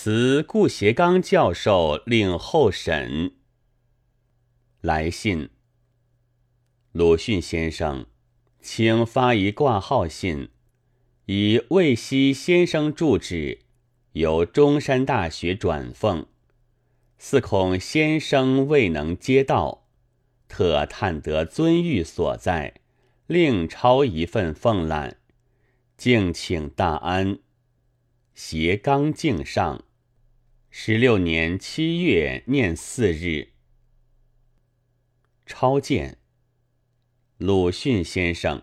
辞顾颉刚教授令候审。来信，鲁迅先生，请发一挂号信，以魏西先生住址，由中山大学转奉。似恐先生未能接到，特探得尊谕所在，另抄一份奉览，敬请大安。斜刚敬上，十六年七月念四日。超见鲁迅先生，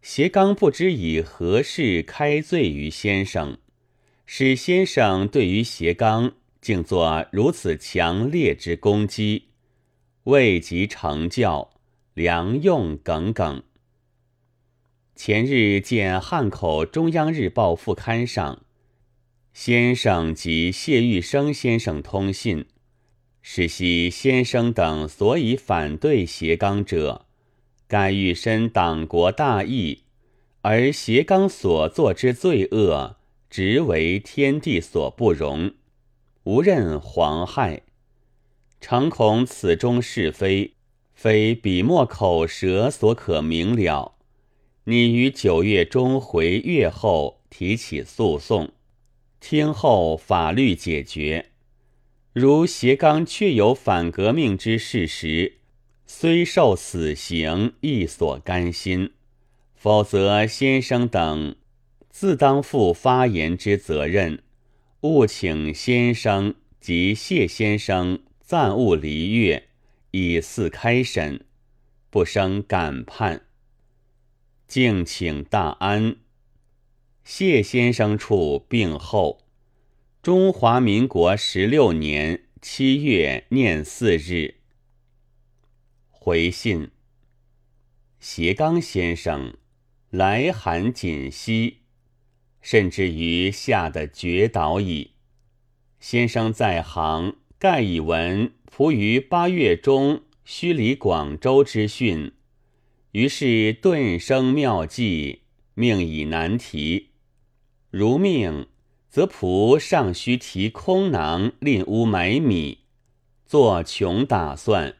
斜刚不知以何事开罪于先生，使先生对于斜刚竟作如此强烈之攻击，未及成教良用耿耿。前日见汉口中央日报副刊上。先生及谢玉生先生通信，是悉先生等所以反对斜刚者，盖欲申党国大义，而斜刚所作之罪恶，直为天地所不容，无任妨害。诚恐此中是非，非笔墨口舌所可明了。拟于九月中回粤后提起诉讼。听候法律解决。如斜刚确有反革命之事实，虽受死刑亦所甘心；否则先生等自当负发言之责任。务请先生及谢先生暂勿离粤，以四开审，不生感判。敬请大安。谢先生处病后，中华民国十六年七月廿四日回信。斜刚先生来函锦溪，甚至于吓得绝倒矣。先生在行，盖以闻仆于八月中须离广州之讯，于是顿生妙计，命以难题。如命，则仆尚需提空囊吝屋买米，做穷打算。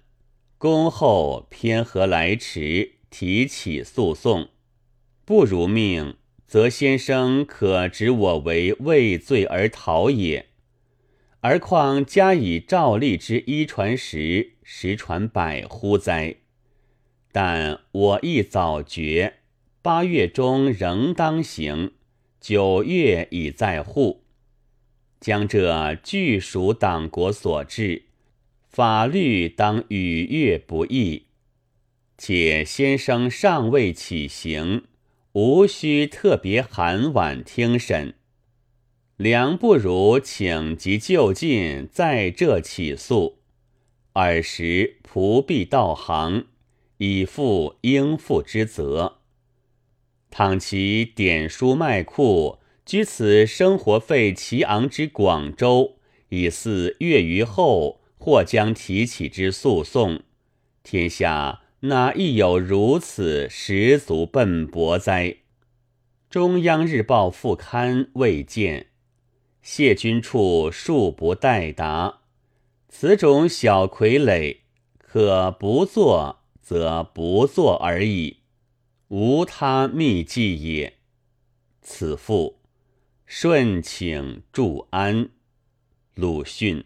恭候偏何来迟，提起诉讼。不如命，则先生可指我为畏罪而逃也。而况加以照例之一传十，十传百乎哉？但我亦早觉，八月中仍当行。九月已在户，将这俱属党国所制，法律当与越不易。且先生尚未起行，无需特别函晚听审，良不如请即就近在这起诉，尔时仆必到行，以负应付之责。倘其点书卖库，居此生活费奇昂之广州，以似月余后或将提起之诉讼，天下哪亦有如此十足笨拙哉？中央日报副刊未见，谢君处恕不待答。此种小傀儡，可不做则不做而已。无他秘计也。此父顺请祝安，鲁迅。